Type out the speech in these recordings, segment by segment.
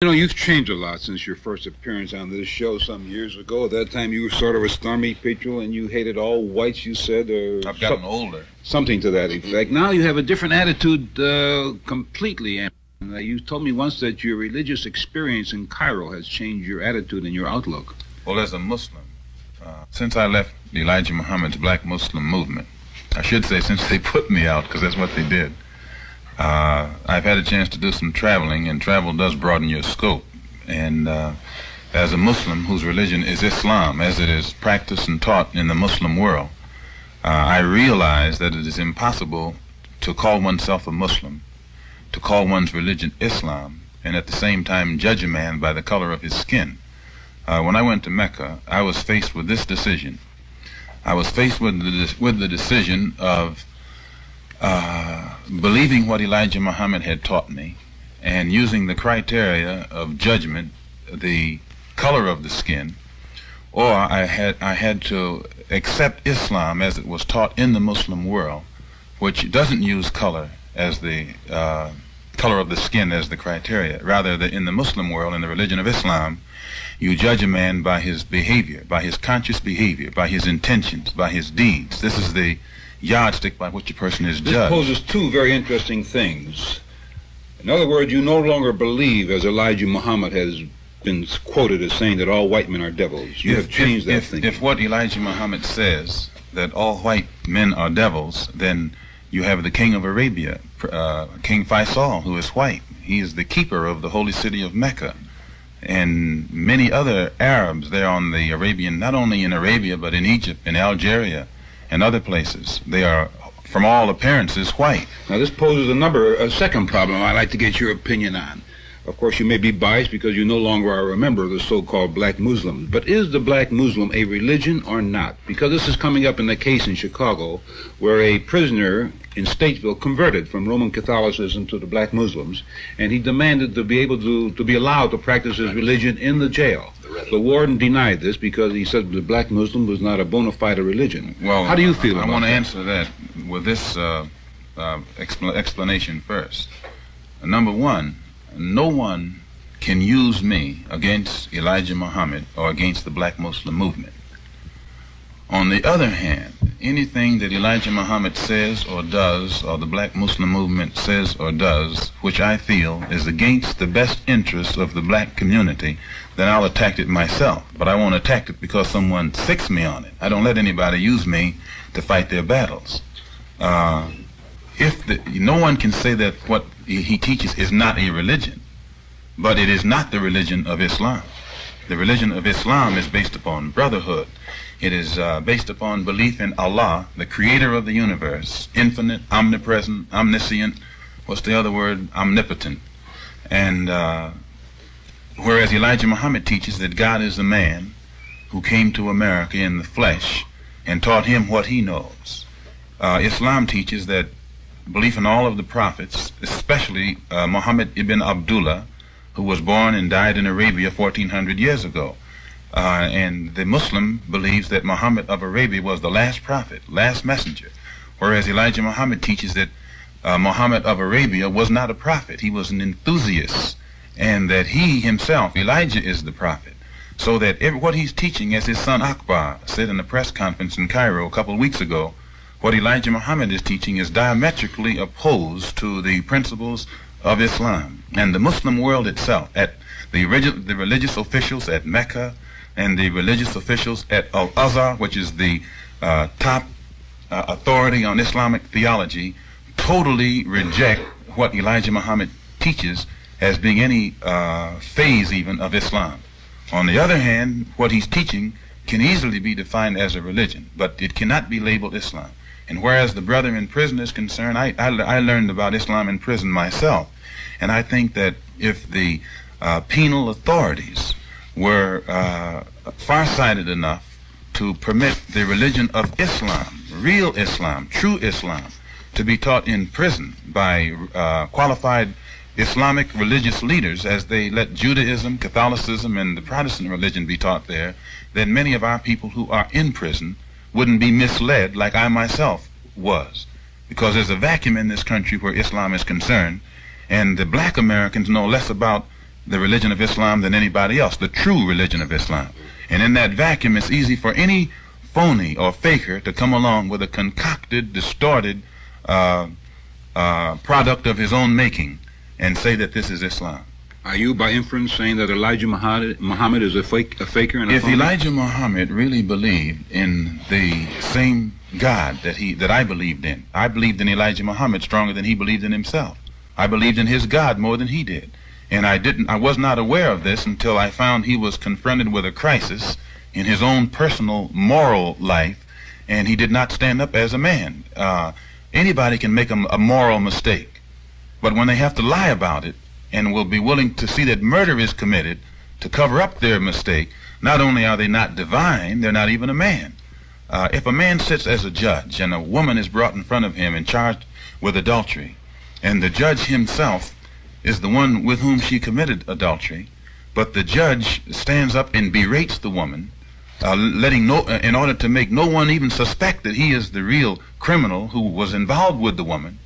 You know, you've changed a lot since your first appearance on this show some years ago. At that time, you were sort of a stormy patriot and you hated all whites, you said. Or I've gotten older. Something to that effect. Now you have a different attitude uh, completely. And uh, you told me once that your religious experience in Cairo has changed your attitude and your outlook. Well, as a Muslim, uh, since I left Elijah Muhammad's black Muslim movement, I should say since they put me out, because that's what they did. Uh, I've had a chance to do some traveling, and travel does broaden your scope. And uh, as a Muslim whose religion is Islam, as it is practiced and taught in the Muslim world, uh, I realize that it is impossible to call oneself a Muslim, to call one's religion Islam, and at the same time judge a man by the color of his skin. Uh, when I went to Mecca, I was faced with this decision. I was faced with the, with the decision of uh, believing what Elijah Muhammad had taught me and using the criteria of judgment, the color of the skin, or I had I had to accept Islam as it was taught in the Muslim world, which doesn't use color as the uh, color of the skin as the criteria. Rather, the, in the Muslim world, in the religion of Islam, you judge a man by his behavior, by his conscious behavior, by his intentions, by his deeds. This is the yardstick by which a person is This judged. poses two very interesting things. In other words, you no longer believe, as Elijah Muhammad has been quoted as saying, that all white men are devils. You if, have changed if, that if, thinking. If what Elijah Muhammad says, that all white men are devils, then you have the king of Arabia, uh, King Faisal, who is white. He is the keeper of the holy city of Mecca. And many other Arabs there on the Arabian, not only in Arabia, but in Egypt, in Algeria, and other places. They are, from all appearances, white. Now, this poses a number, a second problem I'd like to get your opinion on. Of course, you may be biased because you no longer are a member of the so-called black Muslim. But is the black Muslim a religion or not? Because this is coming up in the case in Chicago where a prisoner in Statesville converted from Roman Catholicism to the black Muslims, and he demanded to be able to, to be allowed to practice his religion in the jail. The warden denied this because he said the black Muslim was not a bona fide religion. Well, how do you feel I, I want to answer that with this uh, uh, expl- explanation first. Number one, no one can use me against Elijah Muhammad or against the black Muslim movement. On the other hand, anything that Elijah Muhammad says or does, or the black Muslim movement says or does, which I feel is against the best interests of the black community, then I'll attack it myself. But I won't attack it because someone sicks me on it. I don't let anybody use me to fight their battles. Uh, if the, no one can say that what he, he teaches is not a religion, but it is not the religion of Islam. The religion of Islam is based upon brotherhood. It is uh, based upon belief in Allah, the creator of the universe, infinite, omnipresent, omniscient, what's the other word? Omnipotent. And uh, whereas Elijah Muhammad teaches that God is a man who came to America in the flesh and taught him what he knows. Uh, Islam teaches that belief in all of the prophets, especially uh, Muhammad ibn Abdullah, who was born and died in Arabia 1400 years ago. Uh, and the Muslim believes that Muhammad of Arabia was the last prophet, last messenger, whereas Elijah Muhammad teaches that uh, Muhammad of Arabia was not a prophet. He was an enthusiast, and that he himself, Elijah, is the prophet. So that every, what he's teaching, as his son Akbar said in a press conference in Cairo a couple of weeks ago, what Elijah Muhammad is teaching is diametrically opposed to the principles of Islam. And the Muslim world itself, at the, the religious officials at Mecca and the religious officials at Al Azhar, which is the uh, top uh, authority on Islamic theology, totally reject what Elijah Muhammad teaches as being any uh, phase even of Islam. On the other hand, what he's teaching can easily be defined as a religion, but it cannot be labeled Islam. And whereas the brother in prison is concerned, I, I, I learned about Islam in prison myself. And I think that if the uh, penal authorities were uh, farsighted enough to permit the religion of Islam, real Islam, true Islam, to be taught in prison by uh, qualified Islamic religious leaders as they let Judaism, Catholicism, and the Protestant religion be taught there, then many of our people who are in prison wouldn't be misled like I myself was. Because there's a vacuum in this country where Islam is concerned, and the black Americans know less about the religion of Islam than anybody else, the true religion of Islam. And in that vacuum, it's easy for any phony or faker to come along with a concocted, distorted uh, uh, product of his own making and say that this is Islam. Are you, by inference, saying that Elijah Muhammad, is a, fake, a faker and a If phony? Elijah Muhammad really believed in the same God that he that I believed in, I believed in Elijah Muhammad stronger than he believed in himself. I believed in his God more than he did. And I didn't I was not aware of this until I found he was confronted with a crisis in his own personal moral life and he did not stand up as a man. Uh, anybody can make a, a moral mistake. But when they have to lie about it and will be willing to see that murder is committed to cover up their mistake, not only are they not divine, they're not even a man. Uh, if a man sits as a judge and a woman is brought in front of him and charged with adultery, and the judge himself is the one with whom she committed adultery, but the judge stands up and berates the woman, uh, letting no, uh, in order to make no one even suspect that he is the real criminal who was involved with the woman,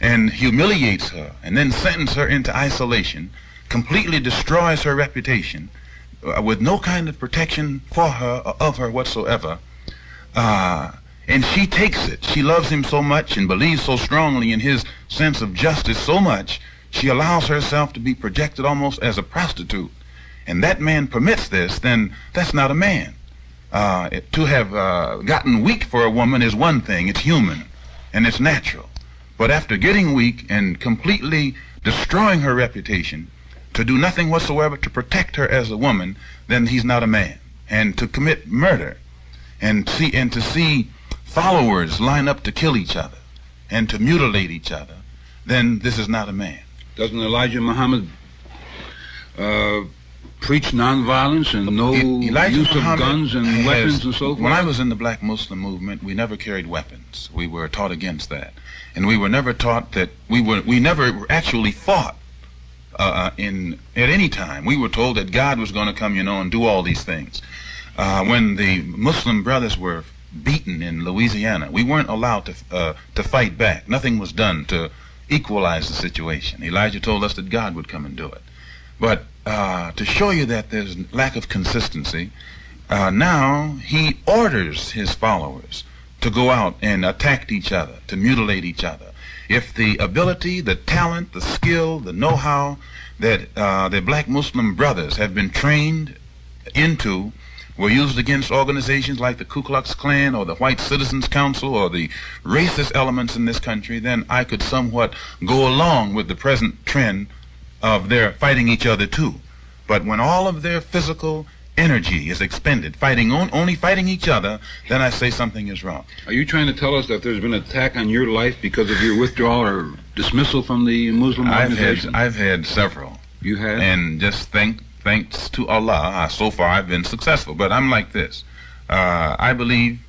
and humiliates her, and then sentences her into isolation, completely destroys her reputation, uh, with no kind of protection for her or of her whatsoever. Uh, and she takes it. She loves him so much and believes so strongly in his sense of justice so much, she allows herself to be projected almost as a prostitute. And that man permits this, then that's not a man. Uh, to have uh, gotten weak for a woman is one thing. It's human and it's natural. But after getting weak and completely destroying her reputation, to do nothing whatsoever to protect her as a woman, then he's not a man. And to commit murder and see and to see followers line up to kill each other and to mutilate each other, then this is not a man. Doesn't Elijah Muhammad uh, preach nonviolence and no Elijah use of guns and has- weapons and so forth? When I was in the black Muslim movement, we never carried weapons. We were taught against that. And we were never taught that we were we never actually fought uh, in at any time. We were told that God was going to come, you know, and do all these things. Uh, when the Muslim brothers were beaten in Louisiana, we weren't allowed to uh, to fight back. Nothing was done to equalize the situation. Elijah told us that God would come and do it. But uh, to show you that there's lack of consistency, uh, now he orders his followers to go out and attack each other, to mutilate each other. If the ability, the talent, the skill, the know-how that uh, the black Muslim brothers have been trained into were used against organizations like the Ku Klux Klan or the White Citizens Council or the racist elements in this country, then I could somewhat go along with the present trend of their fighting each other too. But when all of their physical energy is expended fighting on, only fighting each other, then I say something is wrong. Are you trying to tell us that there's been an attack on your life because of your withdrawal or dismissal from the Muslim I've organization? had I've had several, you have? and just thank thanks to Allah, so far I've been successful. But I'm like this: uh, I believe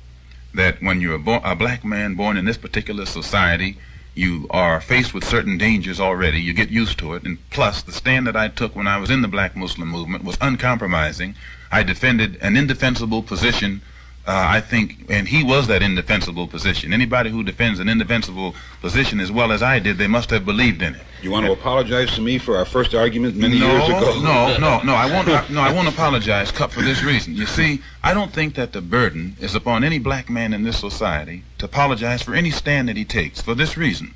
that when you're a, a black man born in this particular society, you are faced with certain dangers already. You get used to it, and plus the stand that I took when I was in the black Muslim movement was uncompromising. I defended an indefensible position. Uh, I think, and he was that indefensible position. Anybody who defends an indefensible position as well as I did, they must have believed in it. you want to apologize to me for our first argument many no, years ago? No, no, no. I won't. I, no, I won't apologize, Kup, for this reason. You see, I don't think that the burden is upon any black man in this society to apologize for any stand that he takes. For this reason,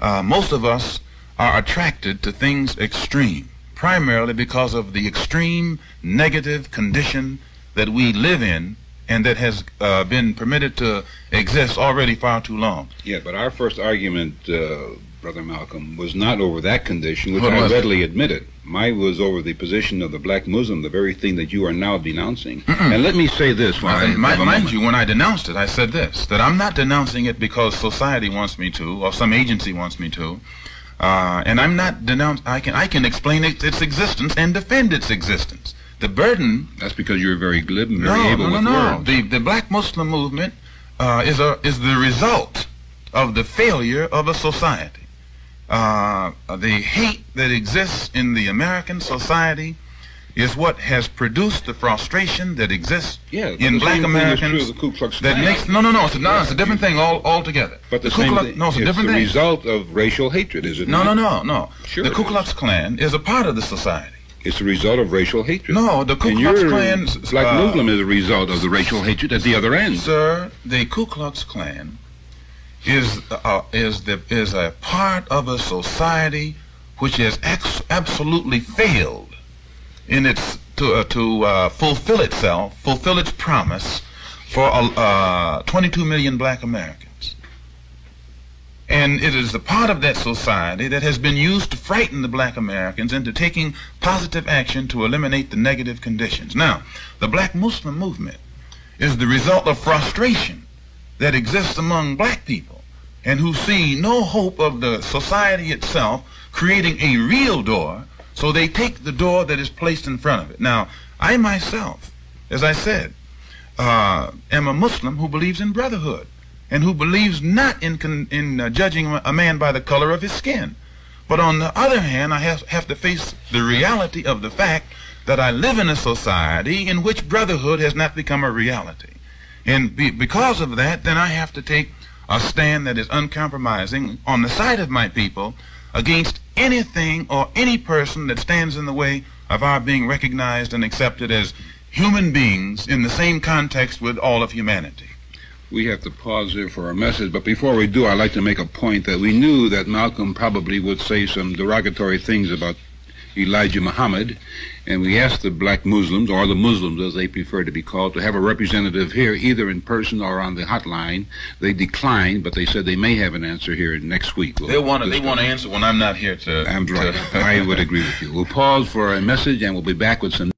uh, most of us are attracted to things extreme, primarily because of the extreme negative condition that we live in and that has uh, been permitted to exist already far too long. Yeah, but our first argument, uh, Brother Malcolm, was not over that condition, which I was it? readily admitted. Mine was over the position of the black Muslim, the very thing that you are now denouncing. And let me say this, while I a mind moment. you, when I denounced it, I said this: that I'm not denouncing it because society wants me to, or some agency wants me to, uh, and I'm not denounce. I can I can explain it, its existence and defend its existence. The burden, That's because you're very glib and very no, able no, no, with no. words. The the Black Muslim movement uh, is a is the result of the failure of a society. Uh, the hate that exists in the American society is what has produced the frustration that exists yeah, in the black same thing true Americans the Ku Klux that makes no no no it's a, no it's a different thing all altogether. But the, Ku same Klux thing. no it's a different the thing. result of racial hatred, is it No no no no. Sure the Ku. Klux Klan is a part of the society. It's a result of racial hatred. No, the Ku Klux Klan. black uh, Muslim is a result of the racial hatred at the other end. Sir, the Ku Klux Klan is uh, is the is a part of a society which has ex- absolutely failed in its to uh, to uh, fulfill itself, fulfill its promise for uh, 22 million black Americans. And it is a part of that society that has been used to frighten the black Americans into taking positive action to eliminate the negative conditions. Now, the black Muslim movement is the result of frustration that exists among black people and who see no hope of the society itself creating a real door, so they take the door that is placed in front of it. Now, I myself, as I said, uh, am a Muslim who believes in brotherhood and who believes not in, in uh, judging a man by the color of his skin. But on the other hand, I have, have to face the reality of the fact that I live in a society in which brotherhood has not become a reality. And be, because of that, then I have to take a stand that is uncompromising on the side of my people against anything or any person that stands in the way of our being recognized and accepted as human beings in the same context with all of humanity. We have to pause here for a message, but before we do, I'd like to make a point that we knew that Malcolm probably would say some derogatory things about Elijah Muhammad, and we asked the black Muslims, or the Muslims as they prefer to be called, to have a representative here, either in person or on the hotline. They declined, but they said they may have an answer here next week. We'll They want to. They want to answer when I'm not here to. I'm to- right. I would agree with you. We'll pause for a message, and we'll be back with some.